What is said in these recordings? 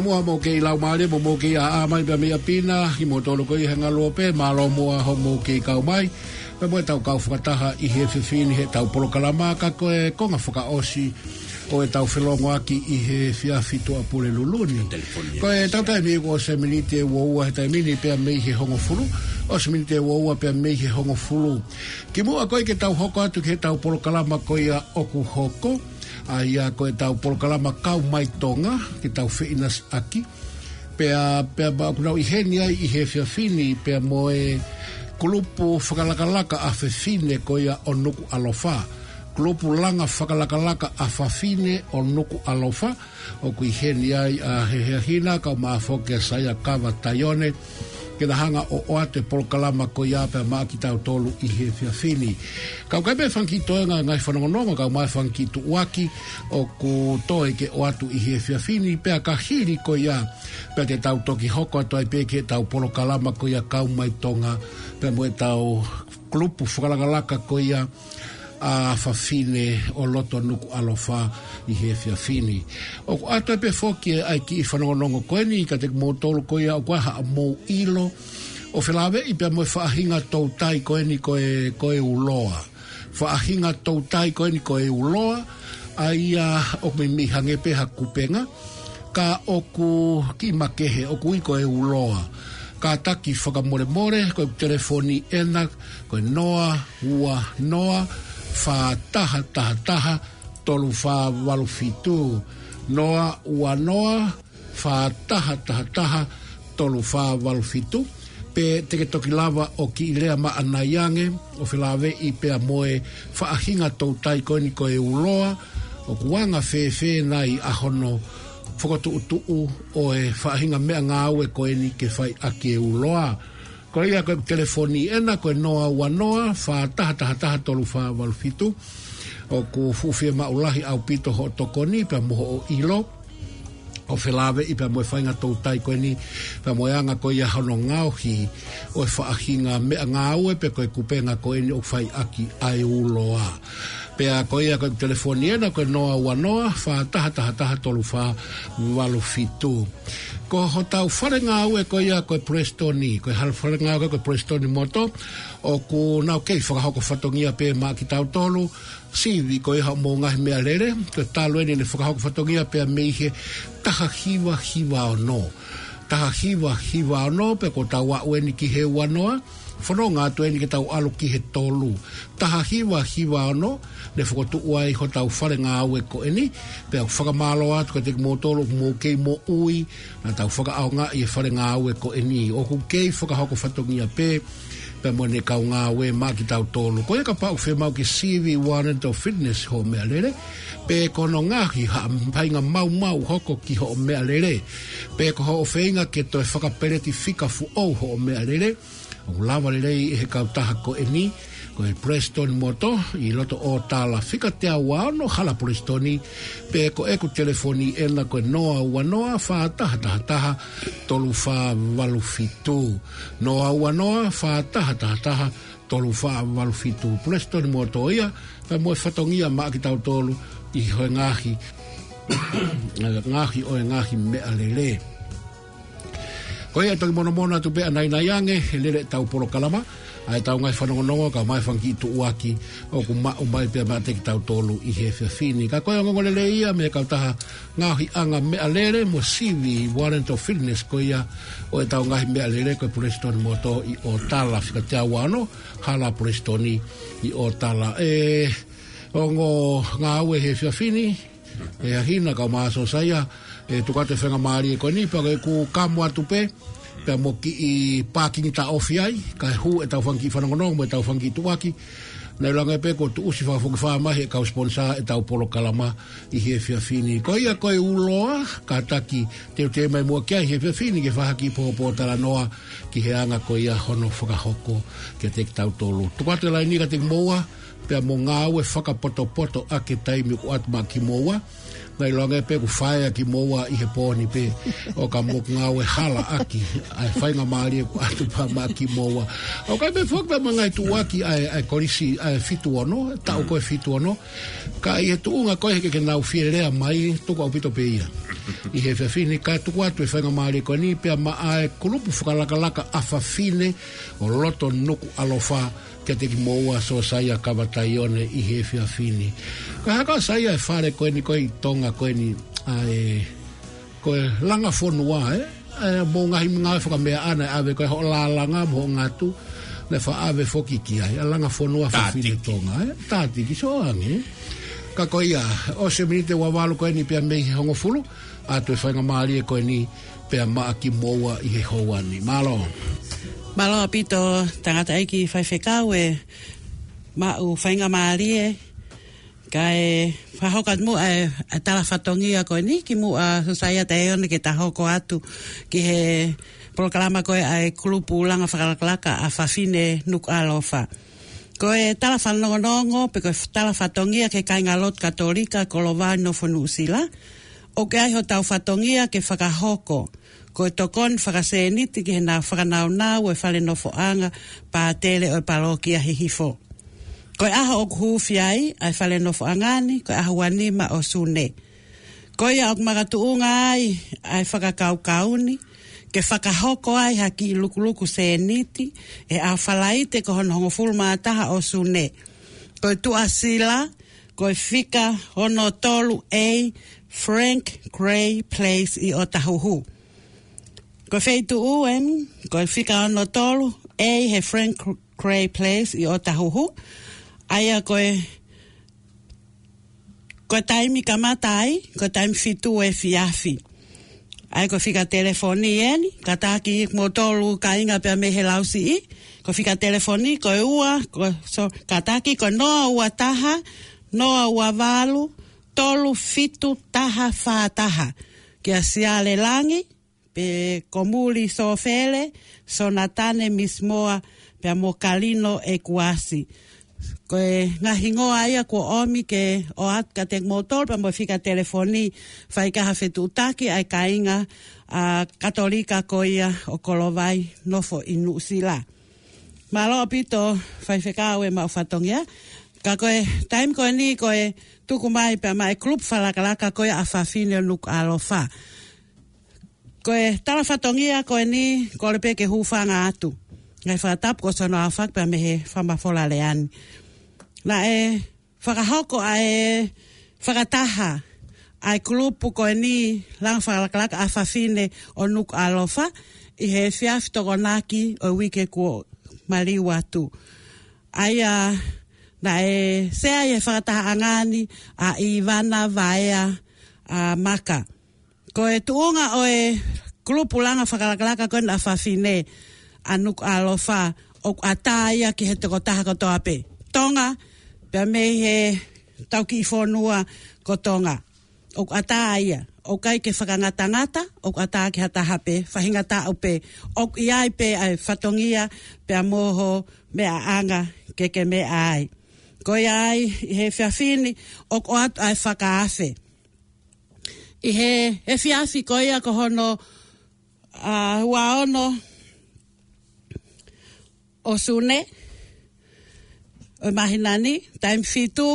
moa mo ke lau mare mo mo ke a a mai be mea pina i mo tolo koi hanga lope ma lo moa ho mo ke kau mai pe mo tau kau fukataha i he fifini he tau polo kalama ka koe konga fuka osi o e tau whilongo aki i he fiafi tō apure luluni. Ko e tau tai mei o se minite e wāua he tai mini pia mei he hongo furu, o se minite e wāua pia mei he hongo furu. Ki mua koe ke tau hoko atu ke tau polo kalama koe a oku hoko, ai a ko tau polokalama kau mai tonga ki tau feinas aki pe a pe a bakunau i henia i he fia fini pe a moe klupu whakalakalaka a fe fine ko ia onuku alofa klupu langa whakalakalaka a fa fine onuku alofa o ku ihenia i a he hina kau maa fokia sa ia kava tayone ke da hanga o o ate pol kalama ko ia pe ma ki tau tolu i he fia fini. Ka ukai pe fanki toe ngai ngai whanonga nonga ka umai fanki tu uaki o ko toe ke o atu i he fia fini pe a ka hiri ko ia pe te tau toki hoko ato ai pe ke tau polo kalama ko ia ka umai tonga pe mo e tau klupu whakalangalaka ko ya a fafine o loto nuku alofa i he fiafini. O ku ato pe fokie ai ki i whanonga nongo koeni i ka te mō tolu koe au kua ha mō ilo. O whelawe i pe mō whaahinga tau tai koeni koe, uloa. Whaahinga tau tai koeni koe uloa a ia o me mihange pe ha kupenga ka oku ki makehe oku i koe uloa. Ka taki whakamore more, koe telefoni ena, koe noa, ua, noa, fa taha taha taha tolu fa walu fitu noa ua noa fa taha taha taha tolu fa walu fitu pe teke toki lava o ki ilea ma anayange o filave i pe a moe fa ahinga tau tai koini koe uloa o kuanga fe fe nai ahono fokotu utu u o e fa ahinga mea ngā ue koini ke fai ake e uloa ko ia ko telefoni ena ko noa wa noa fa ta ta ta ta tolu fa wal fitu o ku fu fi ma ulahi au pito ho tokoni pe mo ho ilo o felave i pe mo fa nga tou tai ko ni pe mo yanga ko ia hono nga o e hi o fa ahi nga me nga o pe ko ku pe nga ko ni o fai aki ai ulo a pea ko ia ko telefonia na ko noa wa noa fa taha taha taha tolu fa walu fitu ko hota u fare nga u ko ia ko prestoni ko hal fare nga ko prestoni moto o ku na ke fa ko ko fatongia pe ma ki tau tolu si di ko ia mo nga me alere ko ta lo ni fa ko fatongia pe me ihe taha hiwa hiwa o no taha hiwa hiwa o no pe ko ta wa u ni ki he wa noa Fono ngā tuen ki tau alu ki he tolu. Taha hiwa hiwa ono, le fokotu ua i hotau whare ngā au e ko eni, pe au whaka mālo atu ka te motoro mō kei mō ui, na tau whaka au ngā i e whare ngā au e ko eni, o ku kei whaka hoko whatongi a pē, pe mwene kau ngā au e mā ki tau tōlu. Ko e ka pāu whē mau ki CV1 to Fitness ho mea lere, pe kono ngā ki ha mpainga mau mau hoko ki ho mea lere, pe ko ho whēinga ke to e whaka pereti fika fu au ho mea lere, o lawa lere i he kau taha ko eni, ko e Preston Moto i loto o tala fika te awa no hala Prestoni pe ko eko telefoni e na ko noa ua noa fa taha taha taha tolu fa walu fitu noa ua noa fa taha taha taha tolu fa walu fitu Preston Moto ia fa mo fatongia ma ki tau tolu i hoi ngahi ngahi oi ngahi me alele ko e tolu mono mono anai nai lele tau polo kalama ai tau ngai whanongo nongo ka mai whanki i tu uaki o ku ma o mai pia mate ki tau tolu i he whia whini ka koe ngongo lele ia me kau taha ngā hi anga me alere mo siwi warrant of fitness ko ia o e tau ngai me alere koe Preston Moto i o tala whika te awano hala Preston i o tala e ongo ngā ue he whia whini e ahina kau maa sosaia e tukate whenga maari e koe ni pa koe ku kamu atupe pe mo ki i parking ta ofi ai ka hu eta tau fangi fana ngono mo e tau fangi tuaki na langa e pe ko tu usi fa fo fa ma he ka sponsor eta tau polo kalama i he fia fini ko ia ko u loa ka taki te te mai mo ki he fia fini ke fa ki po po la noa ki he anga ko ia hono fo hoko ke te tau tolu tu kwate la ni ka te moa pe mo nga au e faka poto poto a ke taimi ku atma ki moua ngai longa pe ku fai ki moua i he pōni pe o ka mok nga au e hala aki a e fai nga maari e kuat pa ma ki moua o ka me fok pe mo ngai tu waki a e korisi a e fitu ono ta ko e fitu ono ka i he tu unga koe heke ke nau fierea mai tuku au pito pe ia i he fini ka tu watu e fai nga maari e ko ni pe a ma a e kulupu fukalakalaka a fine o loto nuku alofa te teki moua so sai a kawataione i he fia fini. Ko haka sai a e whare koe ni koe i tonga koe ni a e koe langa whonua e. Eh? Eh, mō ngahi mga e whakamea ana e ave ko ho la langa mō tu le wha ave whoki ki ai. A langa fonua fa fine tonga e. Eh? Tātiki so ange. Eh? Ka ko ia, o se minite wawalo koe ni pia mei hongo fulu. A tu e whainga maari e koe ni pia maa ki moua i he hoa ni. Malo. Malo. Malo pito tangata eki fai fekau e ma u fainga maari e ka e whahokat mu e a tala whatongi a koe ni ki mu a susaya te eone ki ta hoko atu ki he proklama koe a e kulupu ulanga whakalaklaka a whafine nuk alofa. Ko e tala whanongonongo pe koe tala whatongi a ke kainga lot katolika kolovai no funusila o ke aiho tau whatongi a ke whakahoko. Ko ko e tokon whakase e niti ki he nga whakanao nā ue whale no whoanga pā tele o e parokia he hifo. Ko a e aha o ok kuhu ai whale no ni ko e aha wanima o sune. Ko e ok magatuunga ai ai whakakau ni ke whakahoko ai ha ki lukuluku se e niti, e a whalaite ko hon hongo fulmataha o sune. Ko e tu asila, ko e fika hono tolu ei Frank Gray Place i Otahuhu. Ko feitu u em, ko fika ono tolu, e he Frank Cray Place i Otahuhu. tahuhu. Aia koe, ko taimi kamata ai, ko taimi fitu e fiafi. Ai ko fika telefoni eni, kataki ki mo tolu ka inga pia me he lausi i. Ko fika telefoni, ko ua, ko, so, kataki ko noa ua taha, noa ua valu, tolu fitu taha fa taha. Kia siale langi pe komuli so fele so natane mismoa pe mo kalino e kuasi ko e nga hingo ai ko omi ke o at ka motor pe mo fika e telefoni fai ka hafe tu taki ai kainga a katolika koia ia o kolovai nofo inu sila malo pito fai fika we ma fatongia ka koe taim time ko ni ko e mai pe mai club fala kala ka ko afafine nuk alofa ko e tala fatongia ko e ni ko le peke hufanga atu ngai fatap ko sono fak pa mehe fama fola le an e faka a e faka taha ai klupu ko e ni lang faka a fafine o nuku alofa i he fiafito gonaki o wike kuo maliu atu ai a na e sea e whakataha angani a i vana vaea a Maka ko e tuonga o e klupu langa whakalakalaka koe na whawhine anuk alofa o a tāia ki he tuko taha ko ape. Tonga, pia mei he tau ki whonua ko tonga. O a tāia, o kai ke whakangata ngata, o a tāia ki ha taha pe, whahinga tā au pe. O i ai pe ai whatongia, pia moho mea anga ke ke mea ai. Ko i ai he whiawhini, o ko atu ai whakaafe i he e fiafi ko ia ko hono a uh, hua ono o sune o mahinani taim fitu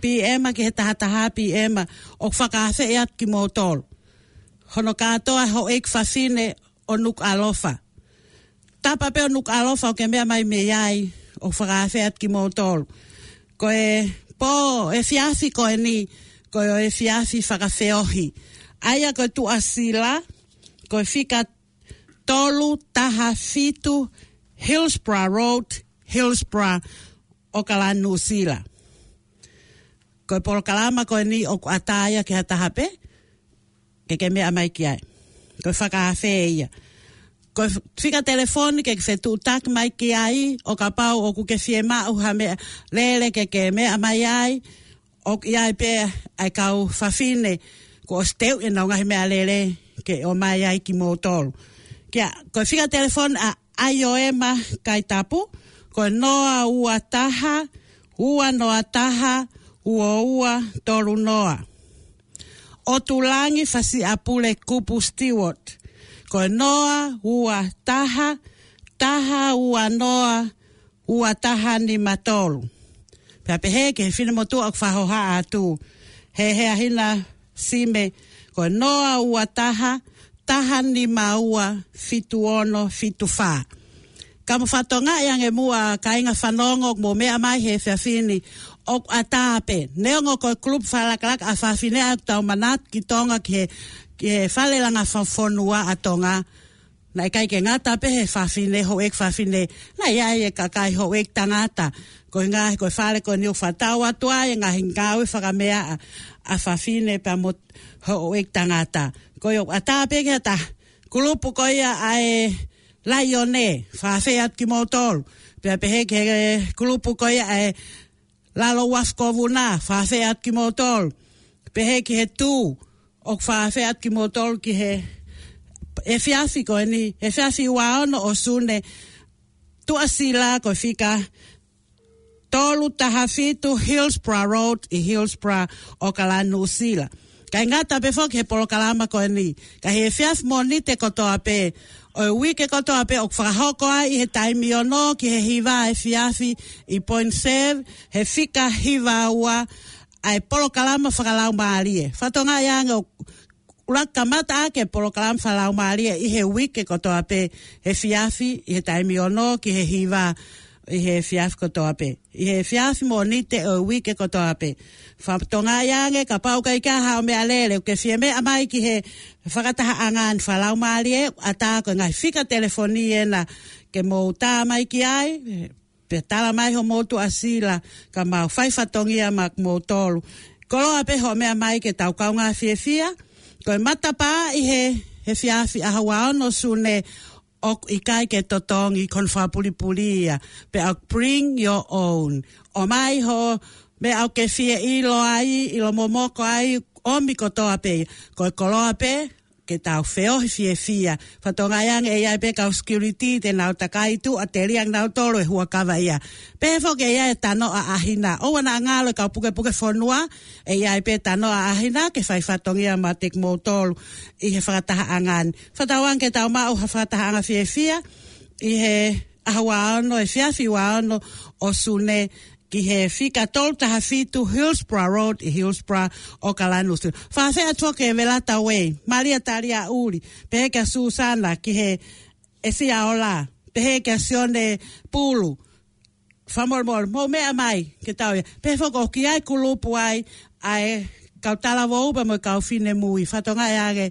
pi ema ki he taha pi ema o whakaafe ea ki motol tol hono katoa ho eik fafine o nuk alofa tapa pe o nuk alofa o ke mea mai me iai o whakaafe ea ki motol tol ko e po e fiafi ko e ni e ko e fiafi whakafeohi. Aia ko tu asila, ko e fika tolu taha fitu Hillsborough Road, Hillsborough, o kala sila. Ko e polo kalama ko e ni o ataia ke hataha pe, ke ke mea mai ki ai. Ko e whakafe eia. Ko e fika telefoni ke ke tak mai ki ai, o ka pau o ku ke fie mau ha lele ke ke ke ke mea mai ai, ok ki ai e pe ai kau fafine ko steu e nonga me alele ke o mai ai ki motor ke ko fika telefon a IOM kai tapu ko noa ua taha ua noa taha ua ua toru noa o tulangi fasi apule kupu stewart ko noa ua taha taha ua noa ua taha ni matolu Ka pehe ke he whina motu ha whahoha atu. He he ahina sime ko noa ua taha, taha ni maua fitu ono fitu whā. Ka mwhatonga i ange mua ka inga whanongo mō mea mai he whia whini o a tāpe. Neo ngō koe klub whalakalak a whawhinea manat ki tonga ki he whalelanga whawhonua a tonga na kai ke ngata pe he fa fine ho ek fa fine na ya ye ka kai ho ek ta ngata ko nga ko fa le ko ni fa ta wa to ai e nga hin ka a a fa fine pa mo ho ek ta ngata ko yo ata pe ke ta ku lu pu ko ya ai la ne fa at ki mo tol pe he ke ku lu pu ko ya ai la lo wa at ki mo pe he ki he tu o fa fe at ki mo ki he e fiafi ko ni e fiafi wa ono o sune tu asila ko fika tolu tahafitu Hillsborough Road i Hillsborough o kala nusila. Ka ingata pe fok he polo kalama ko ni. Ka he fiaf moni te kotoa pe. O e wike kotoa pe ok whakahoko ai he taimi o no ki he hiva e fiafi i point save. He fika hiva ua ai polo kalama whakalau maalie. Fatonga yanga ura kamata ake program falau maria e i he wiki kotoa pe he fiafi i he taimi ono ki he hiva i he fiafi kotoa pe. I he fiafi mo ni o wiki kotoa pe. Whaptonga i ange ka pau ka ika hao me alele ke fie me amai ki he whakataha angan falau maria e, atako tāko ngai fika telefoni e na ke mo tā ki ai pe tala mai ho motu asila ka mau whaifatongia mak motolu. tolu. Koloa pe ho mea mai ke tau kaunga fie fia koe mata pā i he, he fiafi a hawa ono su ne ok, i kai ke totongi kon wha ia. Pe au bring your own. O mai ho, me au ke fie i lo ai, i lo momoko ai, o mi kotoa pe. Koe koloa pe, ke tau feo hi fie fia. Fatonga yang e ia peka security te nau takai tu a te liang nau tolo e hua kawa ia. Pefo ke yai e tano a ahina. O wana ngalo ka puke puke fonua e yai pe tano a ahina ke fai fatongi a matik mo tolo i he whakataha angan. Fatawang ke tau mau ha whakataha anga fie fia i he ahua ono e fiafi wa ono o sune. ki he fika tolu taha fitu Hillsborough Road i Hillsborough o Kalanusti. Whasea toke e velata wei, maria taria uri, peheka Susana ki he esia ola, peheka sione pulu, mor mō mea mai, ke tau ia. Pehwhoko ki ai kulupu ai, ai kau tala wau pa mo kau fine mui, whatonga e age,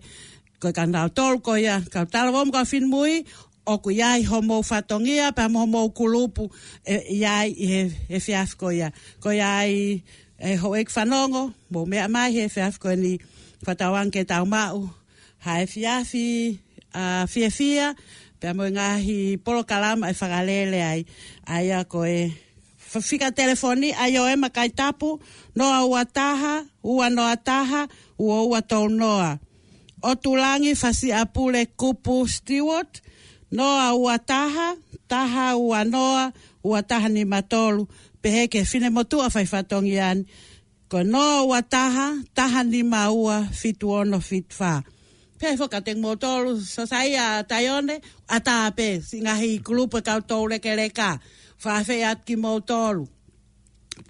koe kanau tolu koia, kau tala wau mo kau fine mui, o ku yai homo fatongia pa mo mo kulupu yai e, e, e, e fiaf ko ya ko yai e ho ek fanongo mo me mai he fiaf ko ni fatawan ke tau ma u ha e fiafi a uh, fie fia pa mo ngahi polo kalam e fagalele ai ai a ko e fika telefoni ai o e makai tapu no a uataha ua no ataha ua ua tau noa o tulangi fasi apule kupu steward noa ua taha, taha ua noa, ua taha ni matolu, pehe ke fine motua fai fatongi ani. Ko noa ua taha, taha ni maua, fitu ono fitu faa. Pehe foka teng motolu, so sai a tayone, a taha pe, singa hi klupe kau tou leke leka, faa fe atki motolu.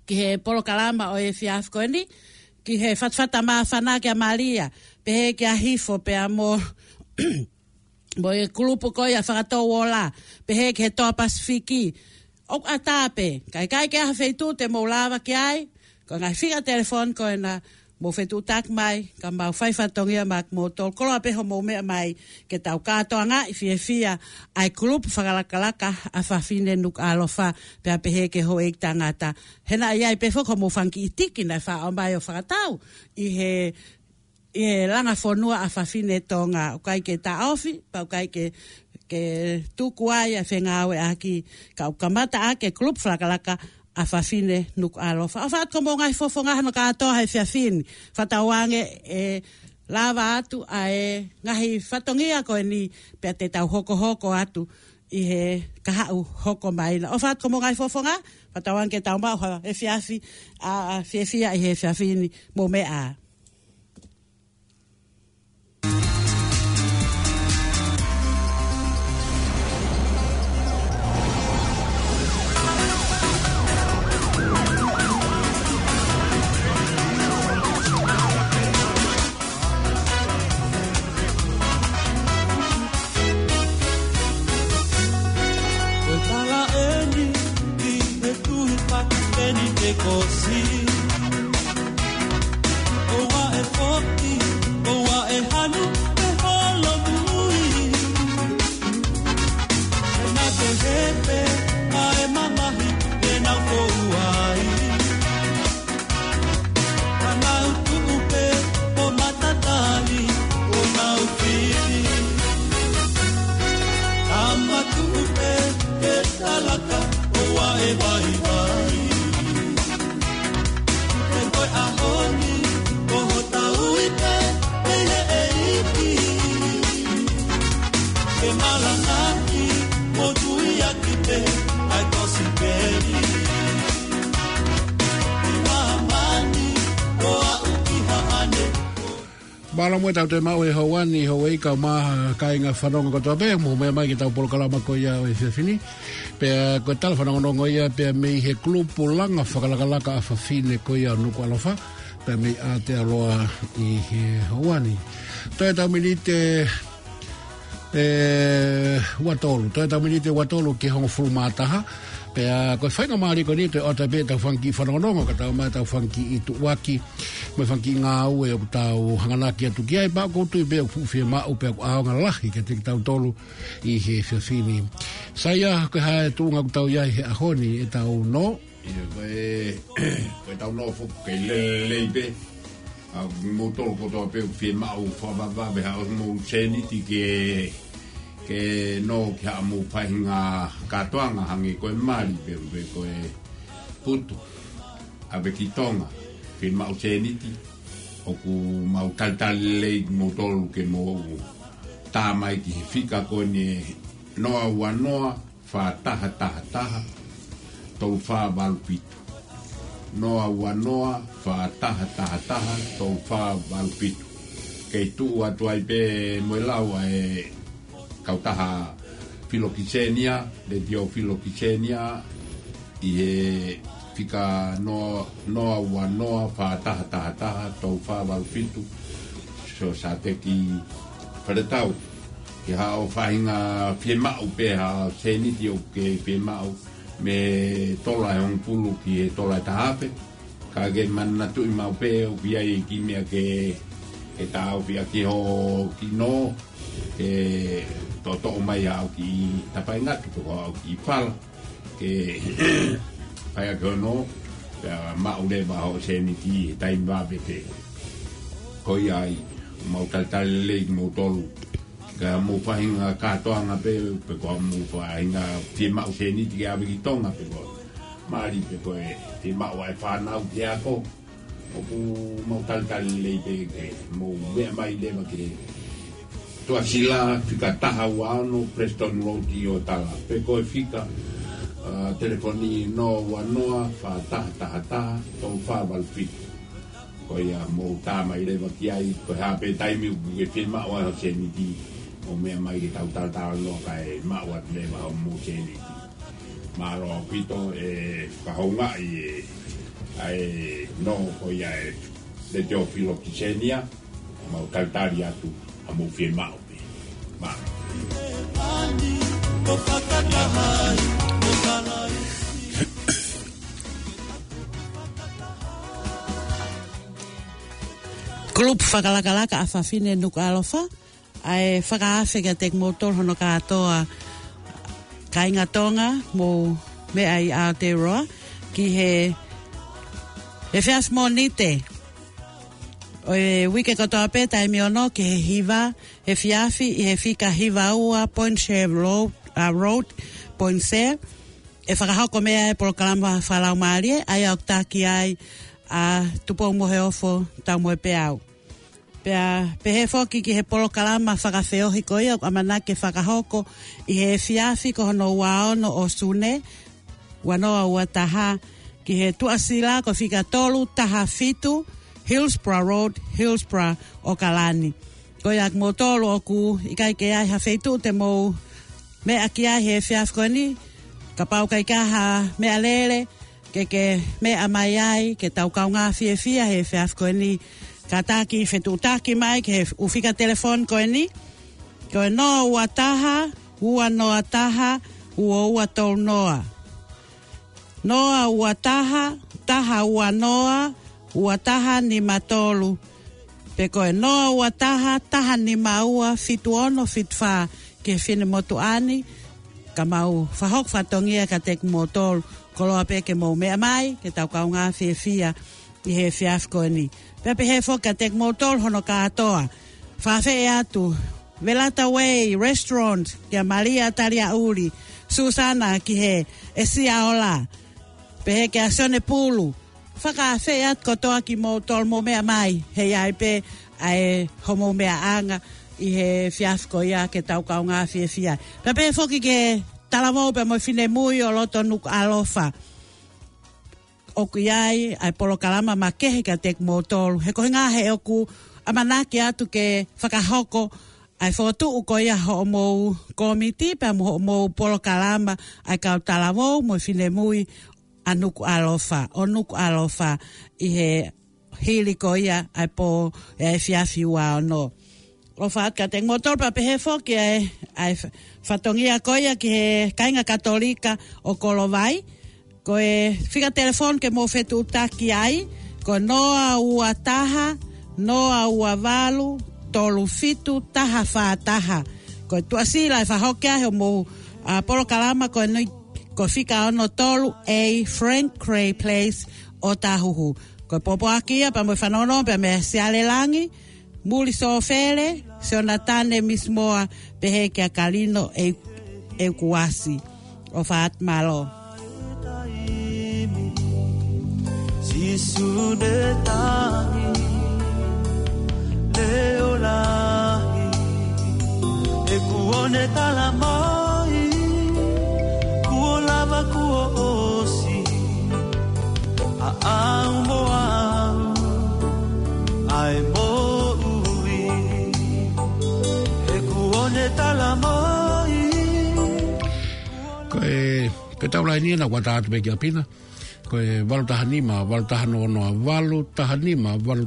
Ki he polo kalama o e fiafko eni, ki he fatfata maa fanake a maria, pehe ke a hifo pe amor, Bo e kulupu koi a whakatau o la. Pehe ke he toa pasifiki. Ok a tāpe. Kai kai ke a whetu te mō lawa ki ai. Ko ngai whika telefon ko e na mō whetu tak mai. Ka mau whaifatongi a mak mō tol. Kolo a peho mō mea mai ke tau kātoa ngā i fia fia. Ai kulupu whakalakalaka a whawhine nuk alofa. Pea pehe ke ho eik tangata. Hena i ai pefo ko mō whanki i tiki nai wha o mai o whakatau. I he e langa fonua a fafine tonga o kai ke ta ofi pa o kai ke ke tuku ai a fenga au aki ka o kamata a ke klub flakalaka a fafine nuk alofa o fat komo ngai fofonga no ka to hai fafin fata wange e lava atu a e ngahi fatongia ko e ni pe te tau hoko hoko atu i he kaha u hoko mai o fat komo ngai fofonga fata wange tau ma o e fiafi a fiafia i he fafini mo me a mo tau te mau e hawani ho e ka ma ka inga fanonga ko tabe mo me mai tau por kala ma ko ya e se fini pe ko tal fanonga no ya pe me he club pulanga fa kala kala ka fa fine ko ya no ko alofa pe me a te i he hawani te eh, tau mi te e watolu to ta mi te watolu ke hong fu ha pe a ko fainga mari ko nite o te pe ta funky fanono ka ta ma ta funky i tu waki mo funky nga u e ta o hangana ki tu ki ai ba ko tu be fu fi ma u pe a nga la ki ke ta tolu i he fi fi ko ha tu nga ta u ya he a e ta no i ko e ko ta u no fu ke le le be a mo to ko ta pe fi ma u fa ba ba be ha mo cheni ti ke ke no ki ha mu ka toanga hangi ko mali be be ko e putu a be kitonga fi ma uteniti o ku ma u kalta le motor ke mo ta mai ki fika ko ni no a wa no a fa ta ha ta ta to fa ba lu no a wa no fa ta ta ta to fa ba lu ke tu atuai pe mo lawa e kautaha filokicenia le dio filokicenia ie fika noa noa wa noa fa taha taha taha tau fa wal fitu so sa te ki wharetau ki ha o whahinga whiemau pe ha seni dio ke whiemau me tola e hong pulu ki e tola e tahape ka ke manna tu i mau pe o pia i ki mea ke e tau pia ki ho ki no e toto o mai au ki tapai na ki toko au ki pala ke pai ke no ya ma ure ma ho se ni ti tai ma be te ai mau tal tal le mo tolu ka mo fa hinga ka to anga pe pe ko mo fa hinga ti ma se ni ti ave ki tonga pe ko ma ri pe ko ti ma wa fa na u ti ako o ku mau tal tal le pe mo ve mai le ke tua sila fika taha wano Preston Road i o tala peko e fika uh, telefoni no wanoa fa taha taha taha tau fa wal fiki ko i a mou tā mai le wa kiai ko i hape taimi u e fin ma wano se ni di o mea mai i tau tala tala no ka e ma wat le wa o mou se ni di ma lo a pito e whahonga i e ai e no ko i a e le teo filo kisenia ma o kaltari atu a mo fie mau pe. Ma. Klub whakalakalaka a whawhine nuka alofa. Ai whakaafe ka teg motor hono ka atoa kainga tonga mo me ai Aotearoa ki he e whias mō nite o e wike katoa pe tai mi ono ke he hiva he fiafi i he fika hiva ua point share road, uh, road point share e whakahauko mea e polokalama whalau maarie ai au taki ai a uh, tupo umohe ofo tau moe pe au pea pehe foki ki he polokalama whakafeohi ko ia amana ke whakahauko i he fiafi ko hono ua ono o sune wanoa ua taha ki he tuasila ko fika tolu taha fitu Hillsborough Road, Hillsborough, o Kalani. Ko iak mō tōlo oku, i kai ke ai hawhetu te mou, me a kia he whiafkoni, ka pau kai kaha me a lele, ke ke me a mai ai, ke tau kau ngā fie fia he whiafkoni, ka tāki, whetu tāki mai, ke uwhika telefon koeni, ko e noa ua taha, ua noa taha, ua ua tau noa. Noa ua taha, taha ua noa, uataha ni matolu. Pe koe noa ua taha, taha ni maua fitu ono fitu fa ke fine motu ani. Ka mau fahok fatongia ka teki motolu. Koloa pe ke mou mea mai, ke tau kaunga fia fia i he fiafko ni. Pepe he fo ka teki motolu hono ka atoa. Fafe e atu, Velata Way Restaurant, kia Maria Taria Uri, Susana ki he, Esia Ola, pehe ke asone Pulu, whaka whea kotoa ki mō tolmo mea mai he ai pe ai homo mea anga i he fiasko ia ke tau kau ngā fia fia pe pē whoki ke tala mo pe moi fine mui o loto nuk alofa oku iai ai polo kalama ma ke ke tek mō tolu he kohi ngā he oku ama na amanake atu ke hoko ai fotu u koia ho mo komiti pe mo mo polo kalama ai ka tala mo fine mui anuku alofa, onuku alofa i he hili ko ia ai po e ai fiafi ua ono. Lofa atka te ngotor pa pehe foki ai, ai fatongia ko ia ki he kainga katolika o kolovai. Ko e whika telefon ke mō whetu utaki ai, ko noa ua taha, noa ua walu, tolu fitu, taha whātaha. Ko e tuasila e whahokia he mō a uh, polo kalama ko e nui ko whika ono tolu e Frank Cray Place o Tahuhu. Ko popo akia pa mo fanono pa me siale langi, muli so fele, se ona tane mismoa pe heke a kalino e, e kuasi o whaat malo. Sisu de tangi, leo lahi, e kuone talamai. lava a au ai mo e ku o ne tala moi koe koe tau nina kua tātu me kia pina koe walu taha nima walu taha noa walu taha nima walu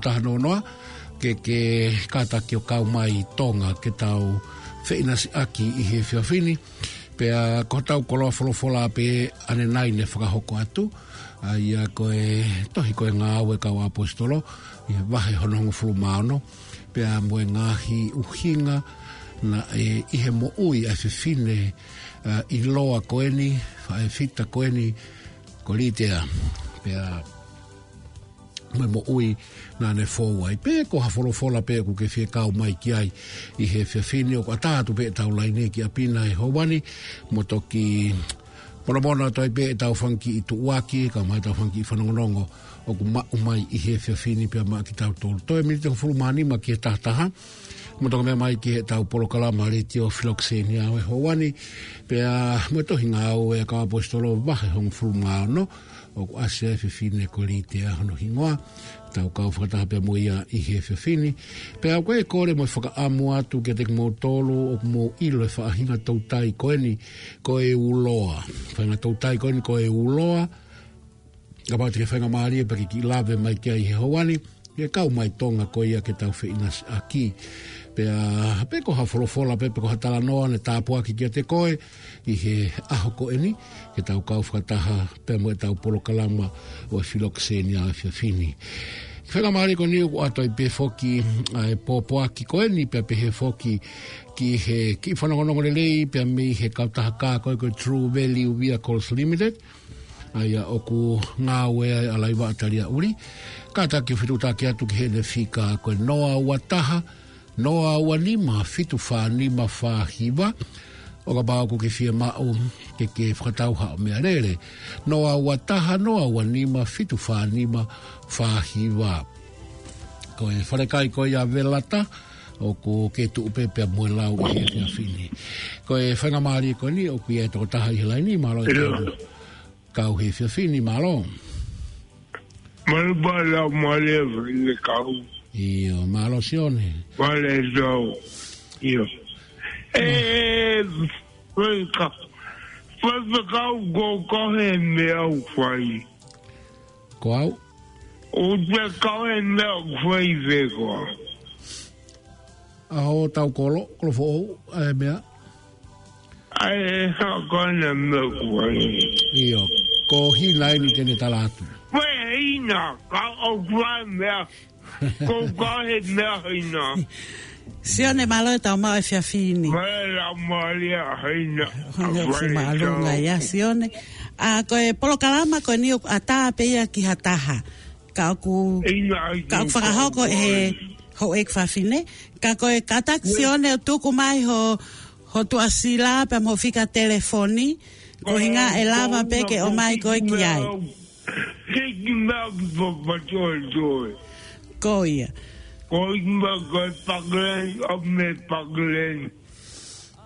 ke ke kata ki o kau mai tonga ke tau feinasi aki i he fiafini pea ko tau kolo folo fola pe ane nai ne faka hoko atu ai a ko e tohi ko ngā aue kau apostolo i e wahe honongo folo maono pea mo ngāhi uhinga na e ihe mo ui a fifine uh, i loa koeni fa e fita koeni ko pea mai mo ui na ne fowa i pē ko folo folo pe ko ke fie kau mai ki ai i he fia fini o kata tu pē tau lai ne ki apina e hawani mo toki mona mona toi pē tau whanki i tu uaki ka mai tau whanki i whanongonongo o ku ma umai i he fia fini pia ma ki tau tolu toi mini tango furu mani ma ki he tahtaha mo toka mea mai ki he tau polo kalama re tio filoxeni au e hawani pē a mo tohinga au e kawa postolo vahe hong furu mga no o ku ase e fifine ko li te ahono hingoa. Tau kau whakataha pia mo ia i he fifine. Pea koe kore mo i whaka amu atu ke te kumo tolu o mo ilo e whaahinga tautai koeni ko e uloa. Whaahinga tautai eni ko e uloa. Ka pāti ke whainga maharia e pa ki ki lawe mai kia i he hawani. Ke kau mai tonga ko ia ke tau whaingas aki. Ke aki pe a pe ko ha folofola pe pe ko hatala no ne ta po ki ki te koe i he aho ko eni ke tau ka ufa ta ha pe mo tau polo kalama o e filoxenia e fi fini Whenga mari ko niu ato i pefoki ai aki ki koe pe pia pehe foki ki he ki whanongonongo le lei pia mi he kautaha kā ko koe True Value Vehicles Limited ai a oku ngā wea a laiwa atari a uri kātā ki whiru tā ki atu ki he de fika ko noa ua taha ai noa ua lima fitu fa lima fa hiva o ka bāko ke fia ma o ke ke whakatau hao mea rere noa ua taha noa ua lima fitu fa lima fa hiva ko e wharekai ko ia velata o ko ke tu upe pe mo la o ke ia fini ko e fanga mari ko ni o ki e to taha hila ni ma ka o he fia fini ma lo mal ba la mo le ka Oh, io, ma lo Sione. Quale sono io? E fica, vai ficar o gol corre meu, foi. Qual? O de corre meu, foi, Vigo. Ao tal colo, colo foi, é minha. Ai, só quando meu, foi. Io, corri lá e não tinha talado. Foi, não, o que é meu. Ko ka he mea haina. Si ane malo e tau mau e fia fini. Mae la mali a haina. Hone o si malo nga ia si ane. A koe polo kalama koe ni a taa peia ki ha taha. Ka oku... Ka oku whakahoko e ho e kwa fine. Ka koe katak si ane o tuku mai ho... Ho tu asila pe mo fika telefoni. Ko hinga e lava peke o mai koe ki ai. Thank you, Malcolm, for what you're doing. kooien. Koimbako pakleen of met pakleen.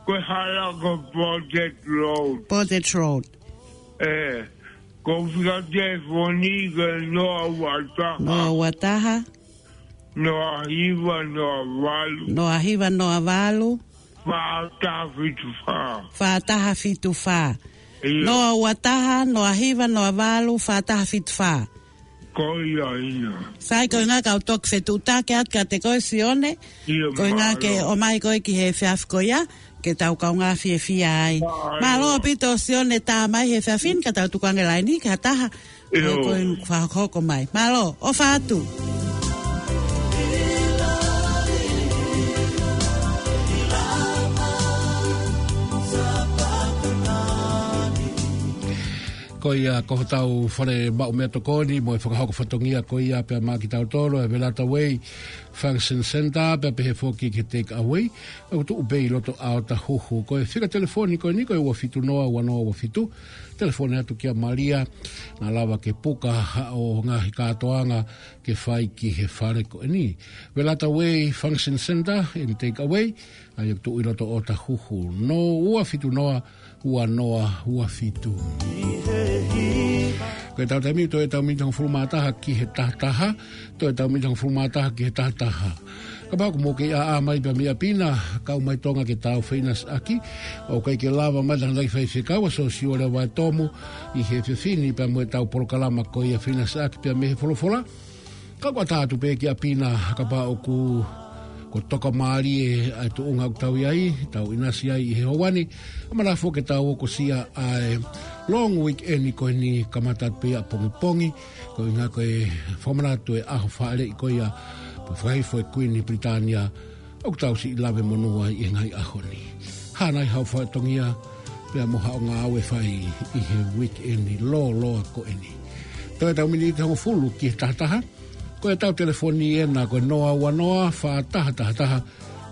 Koihalako Portet Road. Portet Road. Eh, ko confia telefónica no Wataha. No Wataha. No arriba no avalo. No arriba no avalo. Fataha fitufá. Fataha fitufá. No Wataha, no arriba no avalo, fataha fitufá. koi a ina. Sai koi ngā kau tōk whetu tā ke atka te koi si one. Ia koi ngā ke o mai koi ki he whiafko ia. Ke tau kau ngā whie whia ai. Mā loa pito si one tā mai he whiafin. Ka tau tukangelai ni ka taha. Ia koi ngā whakoko mai. Mā loa, o whātu. Ia. ko ia koho tau whare mao mea to kōni, mo e whakahoko whatongia ko ia pia mā ki tau tōro, e velata wei, function center, pia pehe fōki ke take away, e kutu ubei loto ao ta huhu. Ko e whika telefoni ko e niko e wafitu noa, wanoa wafitu, telefoni atu kia Maria, nga lawa ke puka o ngā hikātoanga ke whai ki he whare ko e ni. Velata wei, function center, in take away, a e kutu ubei loto o ta huhu. No, wafitu noa, noa, ua noa ua fitu. Ko e tautai mi, toi e tau mitang furu mātaha ki he tātaha, toi e tau mitang furu ki he tātaha. Ka pāku mō ke a mai pia mia pina, kau mai tonga ke tau feinas aki, o kai ke lava mai tanga i whai whikawa, so si ora wai e tomo i he whiwhini, pia mua e tau porokalama ko i a whainas aki pia me he furu fola. Ka kua tātu pē ki a pina, ka pāku ko toka maari e ai tō unga utau iai, tau inasi ai i he hawani. Ma la fō ke tau o sia ai long weekend i koe ni kamatat pia pongi pongi. Ko i ngā koe whamana tu e aho whaere i koe a pafai fō e kui ni Britania o kutau si i lawe monoa i ngai aho ni. Hānai hau whae tongia pia moha o ngā awe whai i he weekend i lō lō a koe ni. Tau e tau mini i tango fulu ki tātaha. Tātaha ko e tau telefoni e nā koe noa ua noa wha taha taha taha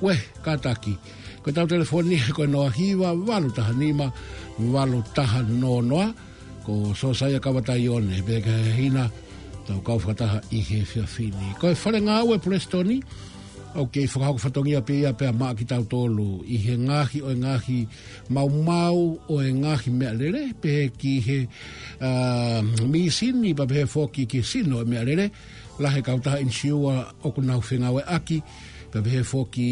we kātaki ko e tau telefoni e koe noa hiwa walu taha nima walu taha no noa ko so saia kawata i one pe ka hina tau kau whakataha i he fia fini ko e whare ngā ue prestoni ko Ok, whakahoko whatongia pe ia pe a maa ki tau tōlu. I he ngāhi o ngāhi mau mau o ngāhi mea lere. Pe he ki he uh, mi sini pa pe he fōki ki sino e mea lere. La he kautaha in siua o kunau whingau e aki. Pe pe he fōki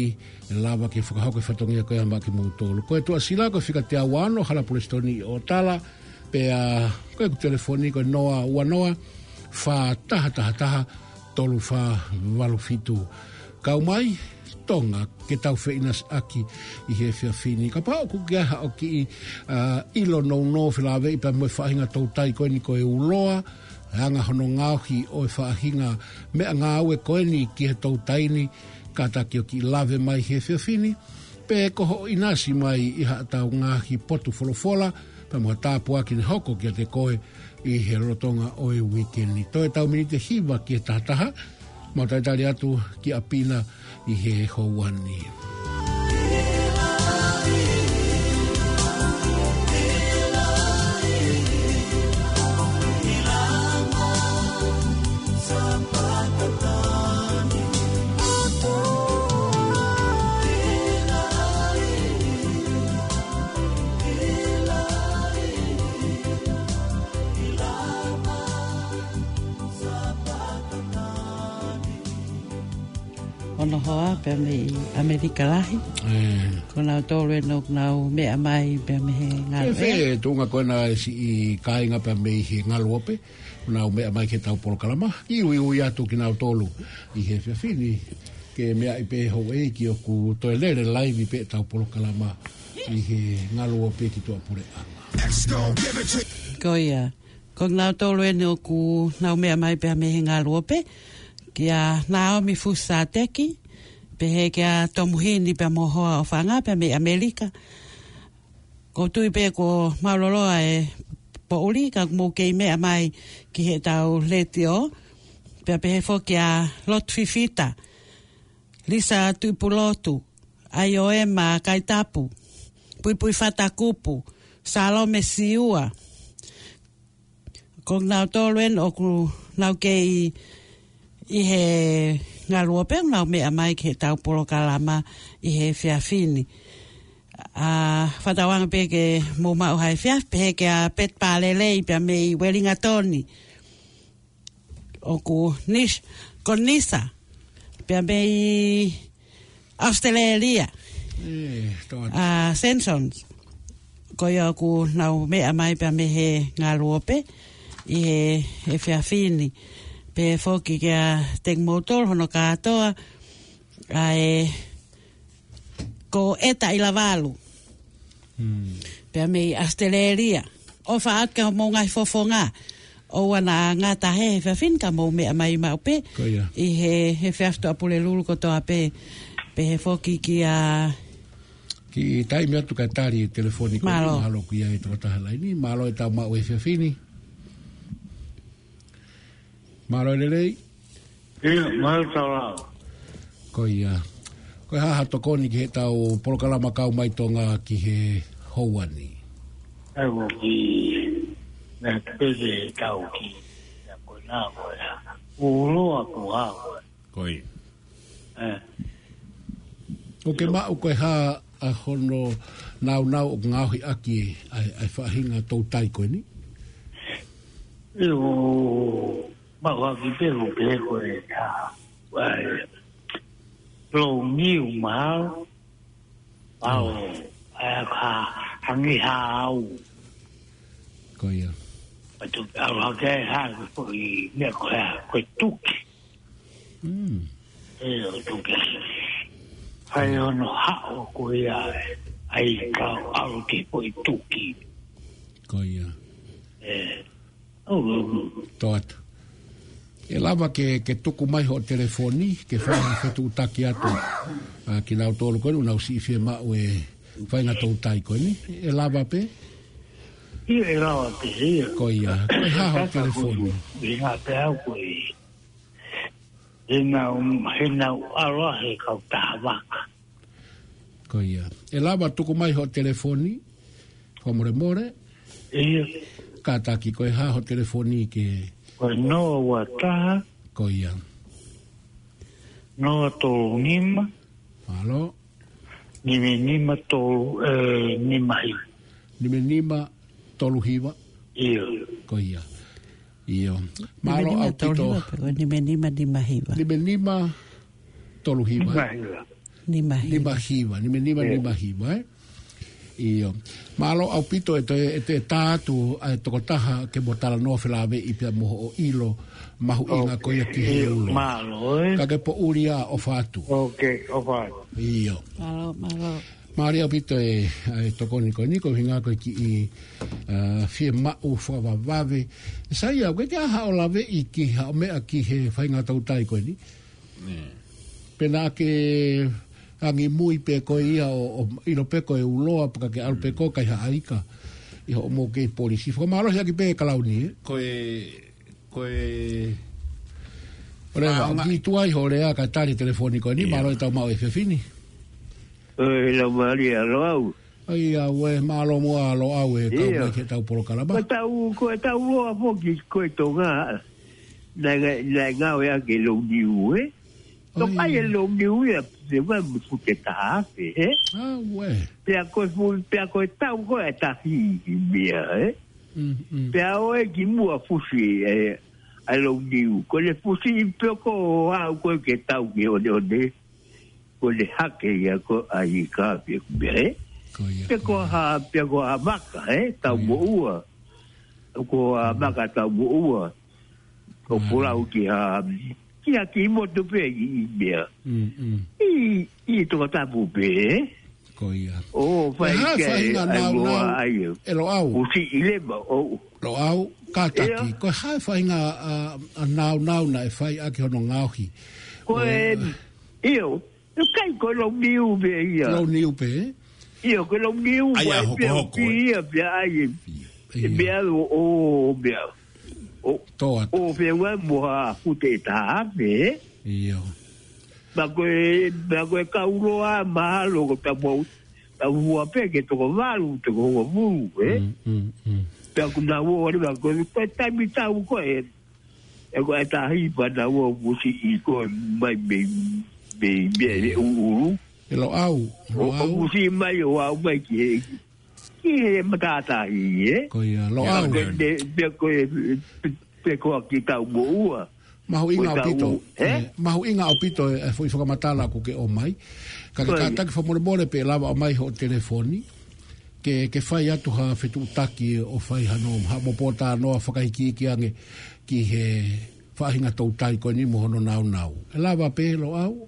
e lava ki whakahoko whatongia koe a maa ki mau tōlu. Koe tua sila koe whika te awa hala polistoni o tala. Pe a koe ku telefoni koe noa ua noa. Wha taha taha taha tolu wha walu fitu kau mai tonga ke tau feinas aki i he fia fini. Ka pao ku ke aha o ki i uh, ilo nou nou fila ave i pa mwe whahinga tau tai koe ni koe uloa. Anga hono ngauhi o e whahinga me a ngāwe koe ni ki he tau tai ni ka taki o ki lave mai he fia fini. Pe koho i nasi mai i ha tau ngāhi potu folofola pa mwa tāpua ki ne hoko ki a te koe i he rotonga o e weekend ni. Toe ki e tātaha. tau minite hiva ki e tātaha mautaitari atu ki apina i he hoa ni. hoa pe me i Amerika lahi. Mm. Ko na tōre no na o mai pe me he ngā e rea. E tōnga koe si i kāinga pe me i he Una luope. Ko na mai ke tau polo kalama. I ui ui atu ki na o tōlu i he whiawhini. Ke mea i pe hou e ki o ku toi lere laivi pe tau polo kalama. I he ngā luope ki tō apure anga. Ko ia. Ko ngā tōlu e no ku na o mea mai pe me he ngā luope. Kia nāo mi fūsā teki pehe kia ni pia mohoa o whanga pia me Amerika. Ko tui pe ko mauloloa e po uri ka mō kei mea mai ki he tau leti o. Pia pehe fo kia lot fifita. Lisa tupu lotu. IOM a kaitapu. Pui pui fata kupu. Salome siua. Ko ngau tolwen o ku ngau kei i he nga lua pēng nau mea mai ke tau polo kalama i he whia whini. Uh, whatawanga mō mau hai whia, pēke a pet pālele i pia mei Wellinga Tony. Oku nish, kon nisa, pia mei Australia. Eh, uh, Sensons. Koi oku nau mea mai pia mei he ngā lua he, he lua pēng i he whia pe foki ke a motor hono katoa a e ko eta i lavalu mm. pe a asteleria o fa ka mo ngai fofonga o ana nga tahe he fea finka mo me mai mau pe i he, he fea fto apule lulu kotoa pe pe foki ki a ki tai mea tu ka tari e telefoni ko malo ki a e tō tahalai ni malo e tau mau e fea fini Maro ere rei? Ia, maro tau Ko ia. Uh, ko ia hato koni ki he tau porokalama kau mai tonga ki he hauani. Ai wo ki na tepeze tau ki na koi nā koi ha. Uroa ko ha koi. Ko ke mau koi ha a hono nau nau o ngāhi aki ai whahinga tau tai koi ni? Ia ma va vi per un greco e ta vai pro mio ma au a ca hangi ha au coia ma tu a va che ha po i ne qua coi tu mm e o tu che hai un ha o coia ai ca au che po i tu coia eh Oh, oh, oh e lava ke, ke tuku mai ho telefoni ke whaia ha whetu utaki atu uh, ki nao tōlu koe nao si ifia mao e whainga tō utai koe ni e lava pe i e lava pe i koe ia koe ha ho telefoni i te au koe he nao he nao arahe kau tāwaka koe ia e lava tuku mai ho telefoni ho more more i e kātaki koe ha ho telefoni ke ke wa noa wa taha. Ko ia. Noa tō ngima. Whalo. Nime nima tō eh, nima hi. Nime nima tō luhiwa. Ia. Ko ia. Ia. Maro au Nime nima nima nima tō Nima hiwa. Nime nima nima Nima hiwa. Nima Nima hiwa. Nima hiwa. Nima hiwa. Nima hiwa. Nima hiwa. Nima hiwa. Nima hiwa. Nima hiwa. Nima hiwa. Nima hiwa. Nima hiwa. Nima hiwa. Nima hiwa io ma lo au pito e te e tatu a e toko taha ke mo tala no fela ve i pia mo o ilo ma hu inga ko ia ki heu ma lo e eh? ka ke po uri a o fatu ok o fatu io ma lo ma lo pito e e toko niko niko hinga ko ki i fie ma u fo va va ve sa ia ke ha o la ve i ki ha me a ki he fainga tau tai ko ni Pena ke angi mui pe ko ia o, ino ilo pe ko e uloa paka ke alpe hmm. ko kai ha aika i mo ke polisi fo maro ya ki pe e kalau eh? ni ko e ko e ora ah, ngi tu ai ho rea ka tari ni yeah. maro ta mau e fefini o la mari a lo au ai a we malo mo a lo au e ka yeah. ke ta polo kalaba ko ta u ko ta u lo a poki ko e to ga na ya ke lo ni u e to ka ye lo mi u ya de ba mu fu ta ha se ¿eh? ah we te a ko fu pe a ko ta u ko ta hi hi mi ya he e ki mu a fu shi e eh, a lo mi u ko le fu shi ¿eh? pe a u ko ta u ke o de o de ko le ha ke ya ko a hi ka pe ku be he ko ha pe ko a ma ka ta u mu u ko a ma ta u mu u ko pura u ki ha kia ki mo tu pe i bia mm, mm. i i to ta bu pe ko ia o fa ai lo ai e lo au u si ile ba o lo au ka ta ki ko ha fa inga a nau nau na fa a ke no ngahi ko e io eu kai ko lo niu be ia lo niu be ia ko lo niu ai ho ko ko ia bia ai bia o bia toa. O pe wa mo ha ku te ta be. Yo. Ba ko e ba ko e ka u lo a ma lo ko ta mo. Ba u wa pe ke to ko va lu te ko wa mu e. Ta ku na wo ri ba ko ni pe ta mi ta u ko e. E ko e ta hi ba na wo mu si i ko mai be be be u u. E lo au. Lo au. Mu si mai o au mai ki e ki e matata i e. Eh? Ko i a uh, lo au. Pe ko e pe ko ki tau mo ua. Mahu inga o pito. Eh? Eh, mahu inga o pito e fui ke o mai. ke kātaki o mai ho telefoni. Ke, ke whai atu ha whetu utaki o fai hanom. Ha mo pōtā noa whakaiki ki ange ki he whahinga tau tai koe ni mo no nau nau. E lava pe lo au.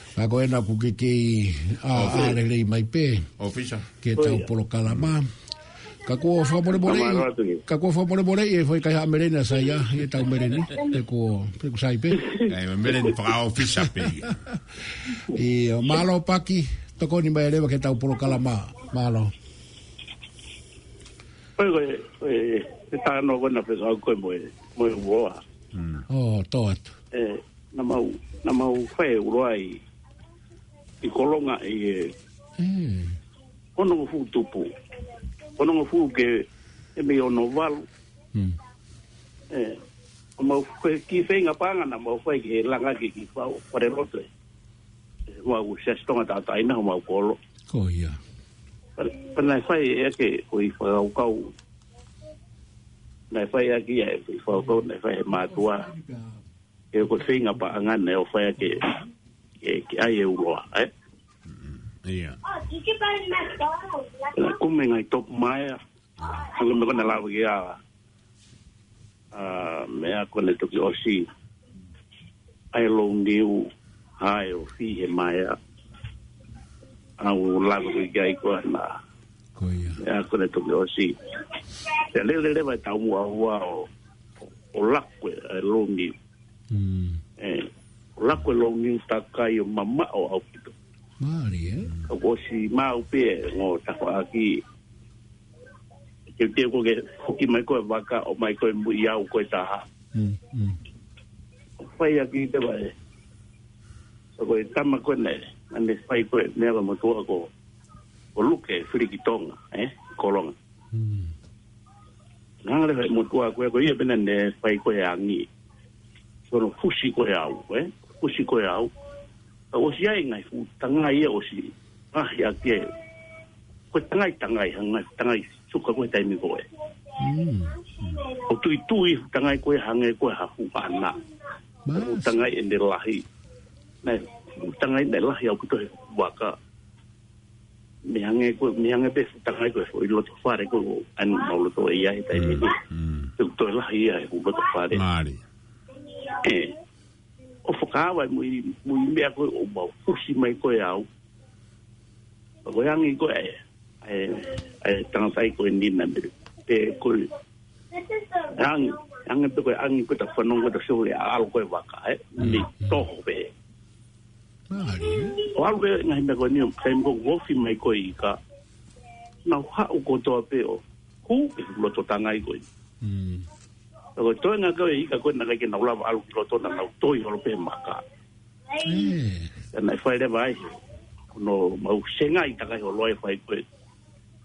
Ako ena ku que ke a arerei mai pē. Ofisa. Ke tau polo kalama. Ka kua wha mole mole ka kua wha mole morei e whai kai ha merena sa ya e tau mereni, te ko, te ko sai pē. Ei, mereni oficia pe pē. I malo paki, toko ni mai que ke tau polo kalama, malo. Pai eh está no buena pesa au muy moe, moe mm. Oh, tō atu. E, eh, na mau, na mau whae i kolonga i e. Mm. Ono ngofu tupu. Ono ngofu ke e me ono valu. Mm. Eh. O mau ki fe inga panga na mau fwe ke langa ki ki fwao kore rote. E, Wa u sestonga ta taina o mau kolo. Oh ya. Pena e fai e ke o i fwe au kau. Nai fwe e ki e fwe au kau nai fai e matua. E ko fe inga panga na e o fwe ke. Mm. E, ke ai e uroa, e? Eh? Mm-hmm. Ia. Ah, ia kume ngai top maia, ah. hala ah. me kone lawe ki awa. Mea kone toki osi, ai lou niu, hae o fi he maia, au lawe ki ai kua na. Mea kone toki osi. Ia lele lewa e tau ua ua o, o lakwe, eh, ai lou niu. Mm. Ia. Eh rako e longi u takai o mama o au pito. Maari, eh? Ako si mau pe, ngō tako aki. Ke te ko ke hoki mai koe waka o mai koe mu i au koe taha. Mm, mm. Whai aki te wae. So koe tama koe nei, ane whai koe mea wa matua ko. O luke, whiriki tonga, eh? Koronga. Mm. Ngangare whai matua koe, koe ia bina ne whai koe angi. Sono fushi koe au, eh? o si koe au. O si ai ngai fu, tangai e o si, ah a kia Koe tangai tangai, hangai, tangai, suka koe taimi koe. Hmm. O tui tui, tangai koe hange koe hafu pāna. O tangai e nerahi. Nei, tangai e nerahi au kito he waka. Me hange koe, me hange pe, tangai koe fwoi loto fare koe o anu maulato e iai taimi hmm. koe. Tuk hmm. toi lahi iai, e, hu loto whare. Māri. Eh o fukawa e mo i mo i me ko o ba kusi mai ko ya o ko yang i ko e e e tan sai ko ni na mm. me pe ko yang yang to ko ang ko ta fono ko ta so le al ko ba ka e ni to ho be o al be na me ko ni o kem ko wo fi mai ko i ka na ha o ko to pe o ku e lo to tanga i ko mm o to na ko i ka ko na ka ki na ula alu ki to na na to i ro pe ma ka e na fa le vai no ma u se nga i ta ka ho loe fai koe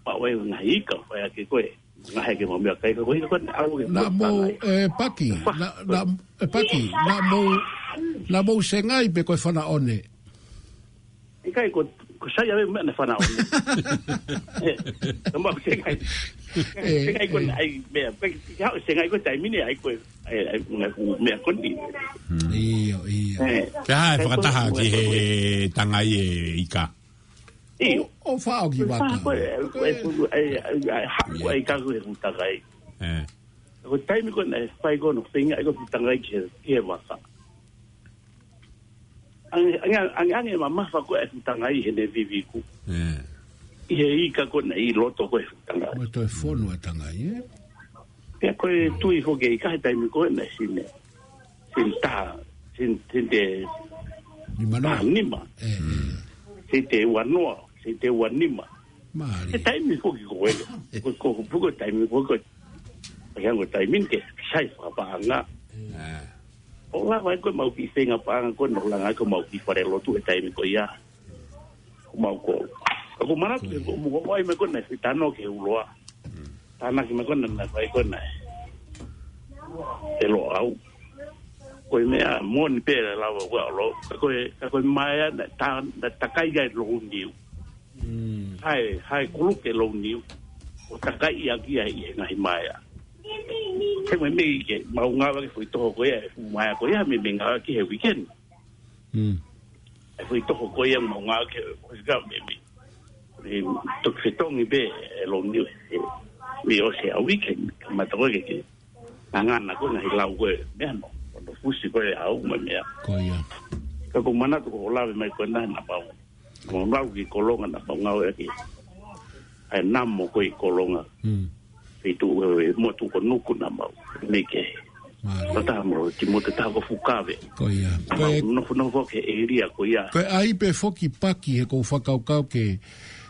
pa we na i ka fa ki koe na he ki mo me ka i ko i ko na alu ki na mo e eh, pa ki na na eh, pa ki na mo na mo se nga i pe ko fa na one i ka i ko ko sai ave me na fana o no ma ke eh, eh. ai ke ai ko ai me pe ki ha se ai ko tai mine ai ko ai me ko ni io io ke ha fa ta ha ki he tan ai e ika io o fa o ki va ta ko e ko ai ha ko ai ka ko e ko ta ai eh ko tai mi ko na fa i ko no se ai ko ta ai ki e va sa ange ange ma ma fa ko e tanga i hene vivi ku e i ka ko na loto ko e tanga ko to e fono tanga i e ko e tu i ho ge i ka tai mi ko na si ne sin ta sin sin de ni ma no ni ma e si te wa no si te wa ni ma mari e tai mi ko ki ko e ko ko ko tai mi ko ko ya ko tai mi ke sai fa pa na o la vai ko mau ki senga pa nga ko no la nga ko mau ki fare lo tu eta mi ko ya ko mau ko ko mara ki ko mu ko ai me ko na sita no ke u loa ta na ki me ko na na vai ko na e lo au ko me a mo ni pe la la wa lo ko e ko ma ya ta na ta kai ga lo un diu hmm. hai hai ku lo ke lo un diu o ta kai ya ki ai e nga hi ma ya he we me ke ma un ave que foi todo coia ma ya coia me venga aquí el weekend mm foi todo coia ma un ave que pues ga me me to que ton y ve el onio me o sea el weekend ma todo que que van a na con el la we me no cuando fuiste coia a un me ya coia que con mana tu hola me cuenta na pa con la que colonga na pa un ave aquí hay namo coi colonga mm e tu e eh, mo tu ko nuku na mau me ke ma mo ti mo te ta ko kave ko ia ko no no fo ke e ria ko ia ko ai pe foki paki e ko fa o ka ke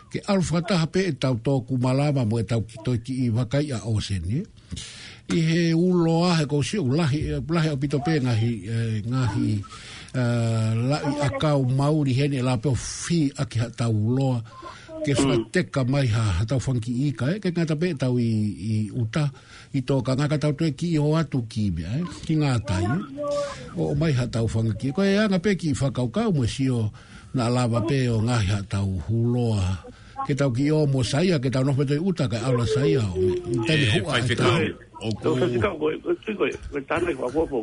ke al fa ta pe e ta to ku ma mo e tau ki to ki i wa a ia o se ni i he u lo a ko si u la hi la hi o pito pe na hi eh, na hi eh, a ka u mauri he ni la pe fi a ki ta u loa ke whateka mai ha hatau whanki i ka ke ngā tape tau i, i uta, i tō ka ngā tau tue ki i atu ki i eh? ki ngā tai, o, mai hatau whanga ki. Ko e anga pe ki i whakau kau mo si o nā lava pe o ngā hatau huloa, ke tau ki o mo saia, ke no nofete i uta ka aula saia o ta i ho hua e tau. Ko se kau, ko e tāne kua pōpō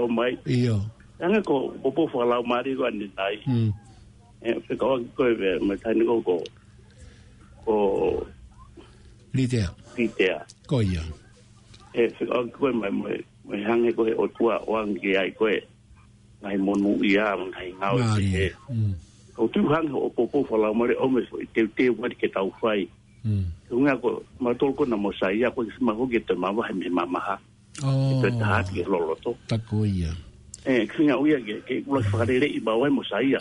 o mai. Iyo. Anga ko pōpō whakalau mārigo ane tai. Mm. Eh, pe ko ki koe me tāne kou kou o litea litea koia e o koe mai mai mai hange koe o tua o angi ai koe mai monu ia mai ngau ki e mm. o tu hange o popo fala o mare omes o te teu mare ke tau fai mm. unha ko mai tol ko na mosa ia koe ki sima oh. e koe te mama hai me mama ha oh. e te taha ki loloto tako ia e kringa uia ke kula ki whakarele i bawai mosa ia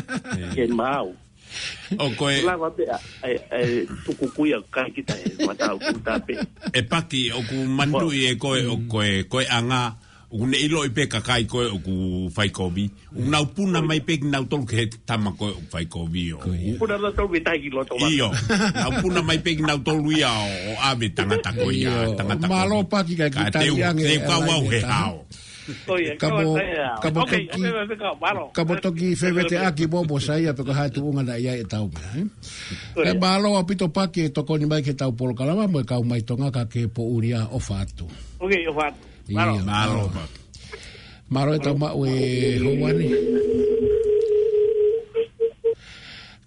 ke mau o koe la va pe e tu ku ku ya ka ki ta e mata o ta pe e pa o ku mandu e koe o koe koe anga un e lo pe ka koe o ku fai ko bi un au mai pe na to ke ta ma koe o fai ko bi o ku na to ki ki lo to ba io au puna mai pe na to lu o a be ta ta ko ya ma lo pa ki ka ki ta ya ne ka kamo kamo toki kamo toki fevete aki bobo sa ia toka hai tu unga na ia e tau mea e balo a pito pake e toko ni mai ke tau polo kalama mo e kau mai tonga ka ke po uria o fatu ok o malo malo e tau mao e hoani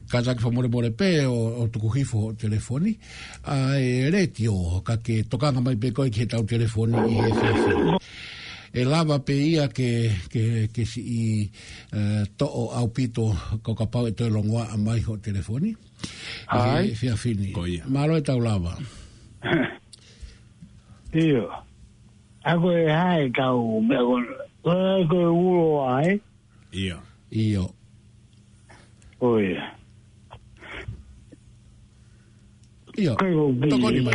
kazaki fa more more pe o, o tuku telefoni a e retio o ka ke tokanga mai pe koi ke tau telefoni i e lava pe ia ke, ke, ke si i uh, to'o au pito ko ka pau e toi longua a mai ho telefoni. Ai. E, fia fini. Koia. Maro e tau lava. Tio. Ako e hae tau me ako. Ako e uro ai. Ia. Ia. Koia. Ia. Tokoni mai.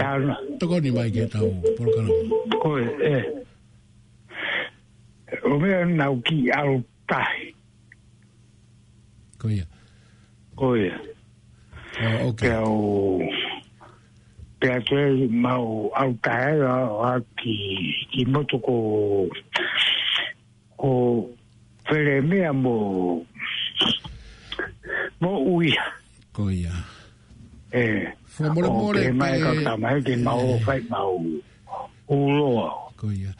Tokoni mai ke tau. Porkarama. Koia. Eh o mea nau ki alo tahi. Koia. Koia. Oh, ok. Pea o... Pea te mau alo tahi a, a ki, ki moto ko... ko where mea mo... mo uia. Koia. E... Fua mole mole. Ke mai ka ka mai ke mau fai eh. mau uloa. Koia.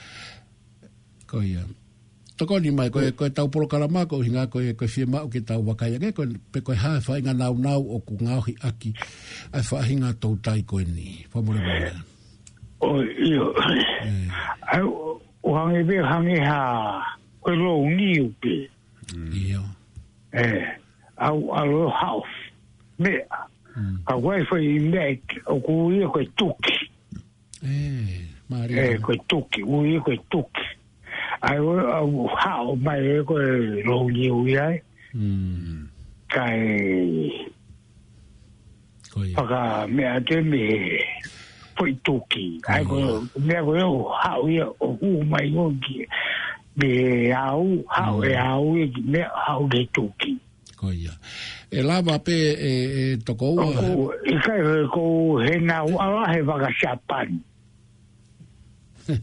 Koia. Koia toko ni mai koe koe tau poro kala mako hinga koe koe fie mao ki tau wakai ake koe pe koe hae wha inga nau nau o ku ngauhi aki ai wha hinga tau tai koe ni wha mure mai o iyo eh. o hangi pe hangi ha koe lo ni upe mm. iyo eh au alo haus me mm. a wai fa i nek o ku i koe tuki eh Maria. Eh, koe tuki, ui koe tuki ai o ha o mai e ko e lo ni hmm. kai koi me a me poi toki ai ko hmm. me go o ha o ia o u mai o me au u ha o e hmm. a e me ha o de toki koi ia e la va pe e, e tokou u e kai ko he na a he va ga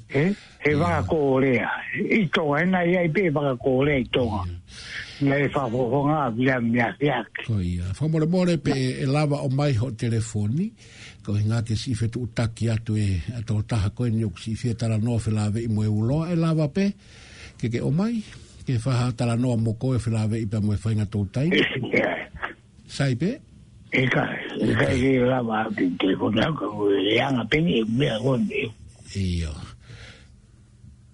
eh? he waka ko rea i to e ai na ai pe waka ko rea i to mm. na e fa fo nga bia mia fiak ko ia fa mo more pe e lava o mai ho telefoni ko nga te si fe tu ta atu e to ta ha ko ni si fe tara no fe i mo e ulo e lava pe ke ke o mai ke fa ha tara noa mo ko e fe i pe mo fa nga to tai eh, eh. sai pe e ka e lava ki te ko na ko e anga pe ni e me agon e Yeah.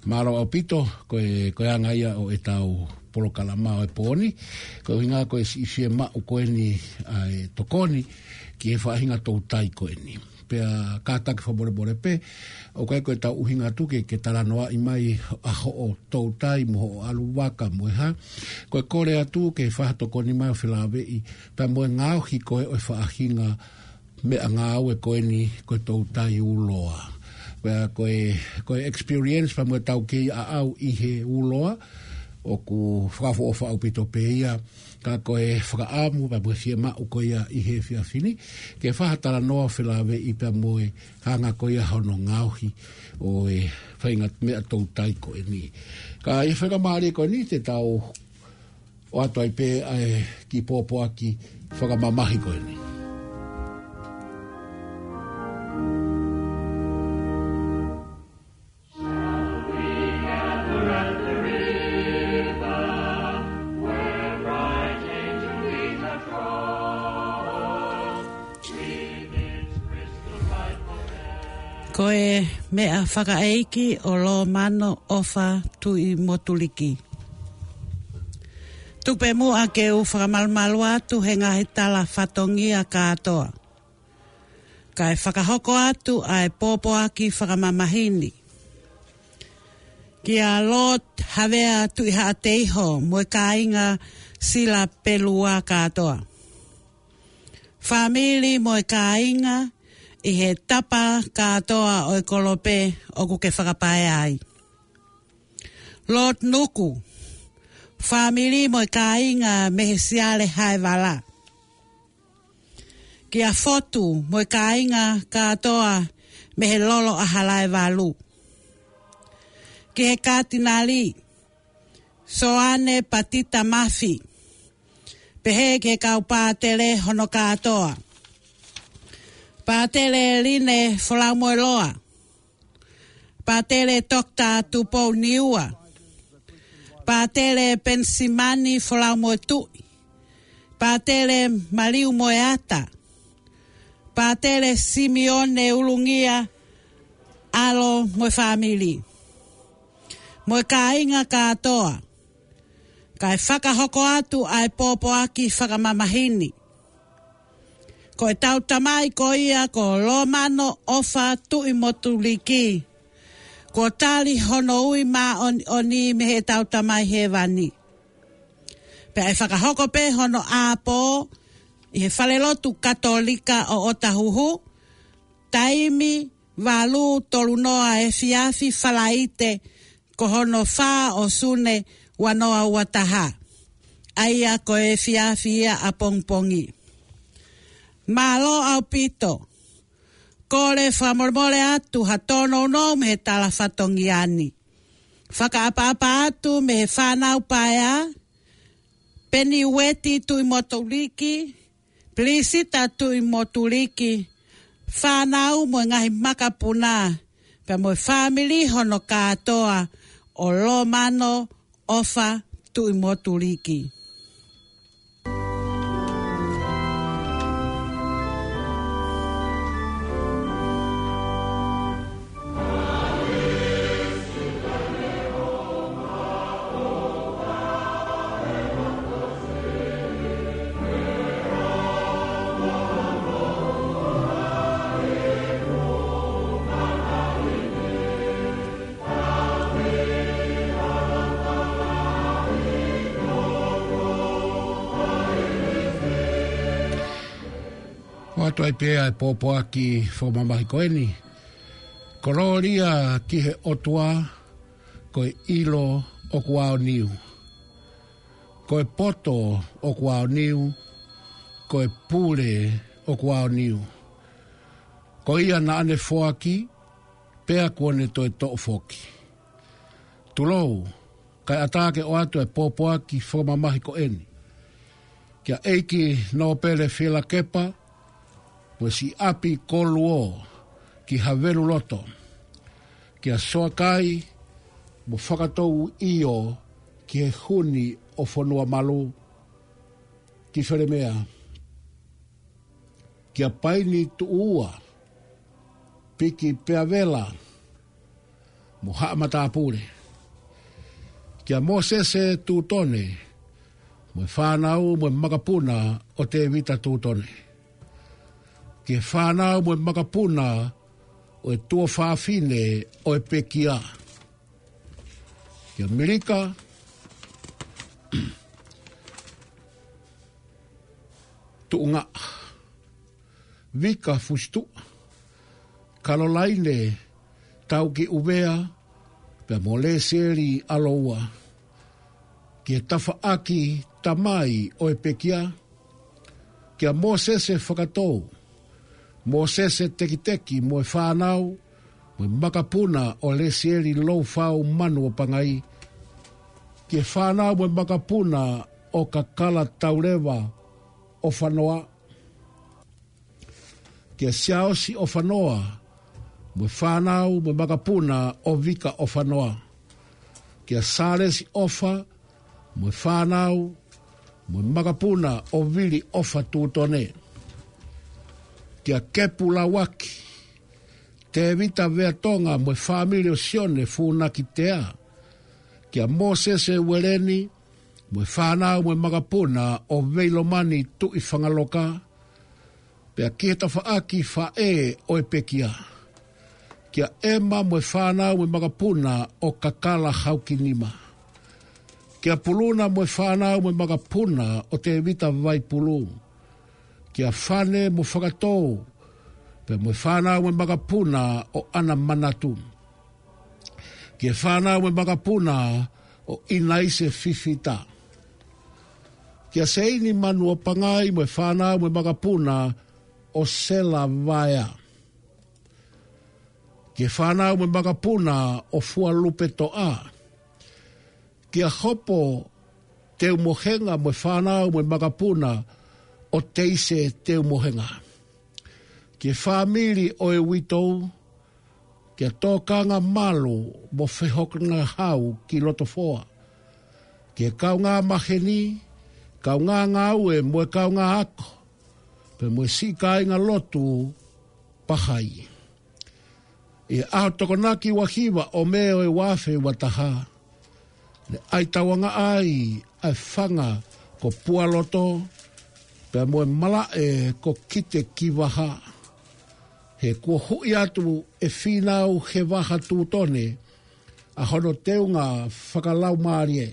Maro au pito, koe, koe anga o e tau polo kalama o e pōni. Koe hinga koe si ifie ma u koe ni a e tokoni ki e whahinga tau tai koe ni. Pea kātake whabore bore pe, o koe koe tau uhinga tuke ke tala noa i mai a ho o tau tai mo ho o alu waka moe ha. Koe kore atu ke whaha tokoni mai o whilawe i pa moe ngāo koe o e whahinga me a ngāo e koe ni koe tau tai uloa pa koe, koe experience pa mua tau kei a au i he uloa o ku whakafo o whao pito pe ia ka koe whakaamu pa mua fie ma uko ia i he fia fini ke whahatara noa whilawe i pa moe hanga koe a hono ngauhi o e whainga mea tau tai koe ni ka e whakamare koe ni te tau o atoi pe ai ki pōpoa ki whakamamahi koe ni. me a whaka eiki o lo mano ofa tu i motuliki. Tupe mu a ke u whakamalmalua tu he ngahi tala whatongi a kātoa. Ka e whakahoko atu a e pōpō aki whakamamahini. Ki a lot havea tu i haa teiho mua kāinga sila pelua katoa. Famili mo kāinga kātoa i he tapa katoa o i e kolope o ku ke whakapae ai. Lord Nuku, whamiri mo i e kāinga mehe siale haewala. Ki a fotu mo i e kāinga katoa mehe lolo a halae walu. Ki he kātina li, soane patita mafi, pehe ke kaupātele hono katoa. Ka Pātere line whalamoe loa. Pātere tokta tupo niua. Pātere pensimani whalamoe tui. Pātere mariu moe ata. Pātere simione ulungia alo moe family. Moe ka inga katoa. Kai whakahoko atu ai pōpō aki whakamamahini ko e tau tamai ko ia ko lomano ofa tu i motu liki. Ko tali hono ui ma on, oni me he tau tamai he vani. Pe e whakahoko pe hono apo i he lotu katolika o otahuhu taimi valu tolu noa e fiafi falaite ko hono fa o sune wanoa wataha. Aia ko e fiafi a pongpongi. Pongi malo au pito. Kore fa mormore atu hatono no me he tala fatongi ani. Faka apa apa atu me he whanau paea. Peni weti tu i motuliki. Plisita tu i motuliki. Whanau mo ngahi makapuna. Pe mo family hono katoa. O lo mano ofa tu i motuliki. Mm. tu ai pea e pōpō aki whōma mahi ko eni. ki he otua ko e ilo o ku ao niu. Ko e poto o ku ao niu, ko e pūre o ku ao niu. Ko ia na ane fōaki, pea kua ne toi tō fōki. Tulou, kai atake o atu e pōpō aki whōma mahi ko eni. Kia eiki nō pele fila kepa, kia eiki nō pele whila kepa, we si api koluo ki havelu loto, ki asoa kai, mo whakatou io ki e huni o whanua malu, ki whare ki a paini tu ua, piki pea vela, mo haamata apure, ki a mosese tu tone, mo whanau, mo makapuna o Mo makapuna o te vita tu tone ke whānau mo e makapuna o e tō whāwhine o e pekia. Ke Amerika, tō ngā, vika fustu, kalolaine, tau ki uwea, pe mole seri aloa, ke tafa aki tamai o e pekia, ke a mōsese whakatou, mo se se teki teki mo e whanau, mo e makapuna o le sieri lou whau manu o pangai. Ke whanau mo e makapuna o ka kala taurewa o whanoa. Ke siaosi o whanoa, mo e whanau mo e makapuna o vika o whanoa. Ke o ofa, mo e whanau mo e makapuna o vili o whatutonei tia kepu la waki. Te vita vea tonga mwe familio sione funaki tea. Kia mose se weleni, mwe whana mwe magapuna o veilo mani tu i whangaloka. Pea kieta wha aki wha e o e pekia. Kia ema mwe whana mwe magapuna o kakala haukinima. Kia puluna mwe whana mwe magapuna o te vita vai pulu kia fane mo fagato pe mo fana o e mbaga puna o ana manatu kia fana e o mbaga puna o inaise fifita kia seini manu o pangai mo fana o e mbaga puna o sela vaya kia fana o mbaga puna o fua lupeto a kia hopo te umohenga mo fana o mbaga puna o o teise e te umohenga. Ke whamiri o e witou, ke tōkanga malo mo whehokunga hau ki loto fōa. Ke kaunga maheni, kaunga ngā ue mo e kaunga ako, pe mo e si kāinga lotu pahai. E a tokonaki wahiwa o meo e wafe wataha, le aitawanga ai, ai whanga ko pua loto, pe mo mala e ko kite ki waha he ko hu atu e fina he waha tu tone a hono te unga whakalau maarie.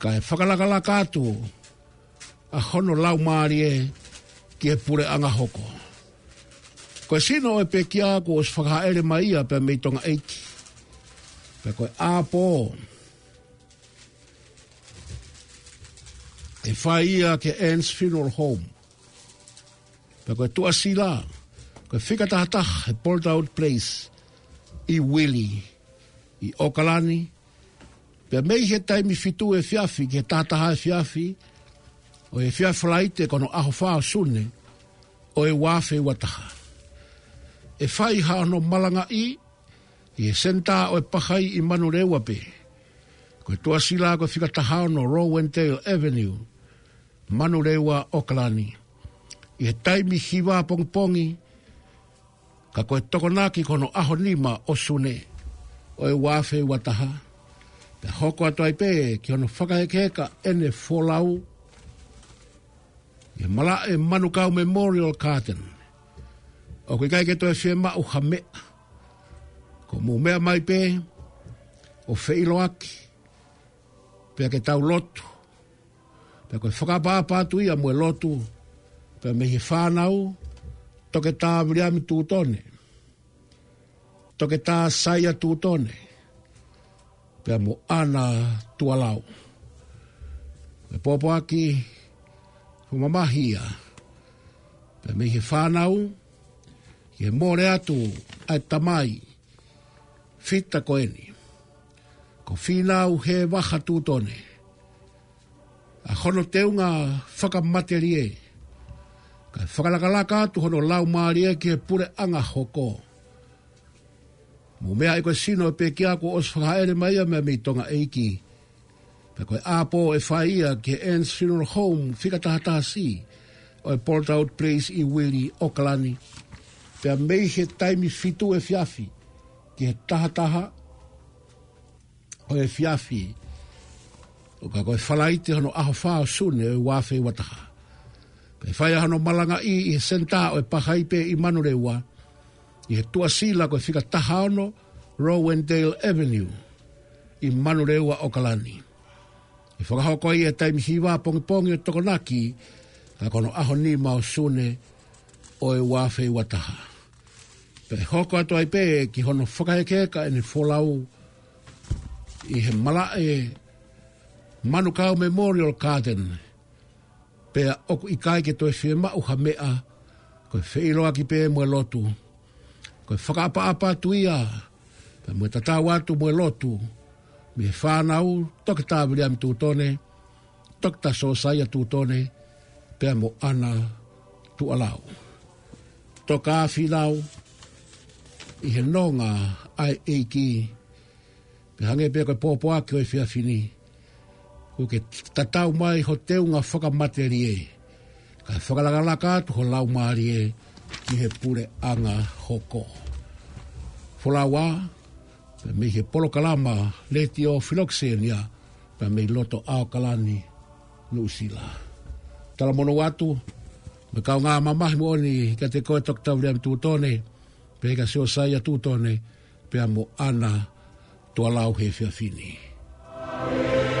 Ka e whakalakala kātu a hono lau maarie ki e pure anga hoko. Koe sino e pe ko os whakaere mai a pe meitonga eiki. Pe koe āpō. Pe koe āpō. e whai ia ke Anne's Funeral Home. Pe koe tua si la, koe whikataha ta, e pulled out place, i Willie, i Okalani, pe mei he taimi fitu e fiafi, ke tataha e fiafi, o e fiafi laite kono aho whao sune, o e wafe wataha. E whai ha no malanga i, i e senta o e pahai i manurewa pe, koe tua si la koe whikataha no Rowan Avenue, Manurewa Oklani. I he taimi hiwa pongpongi, ka koe tokonaki kono aho lima o sune, o e wafe wataha. Pe hoko ato ai pe, ki ono whakaekeka ene fōlau, i mala e Manukau Memorial Garden. O koe kai ketoe fie ma uha mea, ko mu mea mai pe, o feilo aki, pe ke tau lotu, Pe koe whakapa apatu ia mue lotu, pe mehi whanau, toke tā mriami tūtone. Toke tā saia tūtone. Pe mo ana tualau. Pe popo aki, kuma kumamahia. Pe mehi whanau, ke more atu ai tamai, fita koeni. Ko whinau he waha tūtone. Pe a hono te unga whaka materie. Ka whakalakalaka tu hono lau maria e ki pure anga hoko. Mu mea e koe sino pe kia ko os whakaere maia mea mi tonga Pe koe apo e whaia ki en sino home whika ta si o e port out place i Wiri, Oklani. Pe a mei he taimi fitu e fiafi ki he tahataha o e Fiafi o ka koe whalai te hono aho wha o sune o e wafe wataha. Pe whai hono malanga i i senta o e pahai pe i manure ua, i he tua sila koe whika taha Rowendale Avenue i manure ua o kalani. I e whakaho koe i e taimi hiwa pongi pongi o tokonaki, ka kono aho ni mao sune o e wāwhi wataha. Pe hoko atu ai pe ki hono whakaekeka e ni whalau i he mala e Manukau Memorial Garden. Pe oku ikai ke toi fie ma uha mea. Koe whiiloa ki pe mua lotu. Koe whakapa apa tuia. Pe mua tatau atu mua lotu. Mie whanau toki tāwiri am tūtone. Toki ta sōsai a tūtone. Pe mo ana tu alau. Toka whilau. Ihe nonga ai eiki. Pe hange pe koe pōpua koe whiawhini. Pe ku ke tatau mai ho teu ngā whakamateri e. Ka whakalangalaka tu ho lau maari e ki he pure anga hoko. Wholawa, pe mei he polo kalama le ti o filoxenia pe mei loto ao kalani nusila. Tala mono watu, me kau ngā mamahi mooni ka te koe tok tau liam tūtone pe ka seo sai a tūtone pe amu ana tua lau he fiafini. Amen.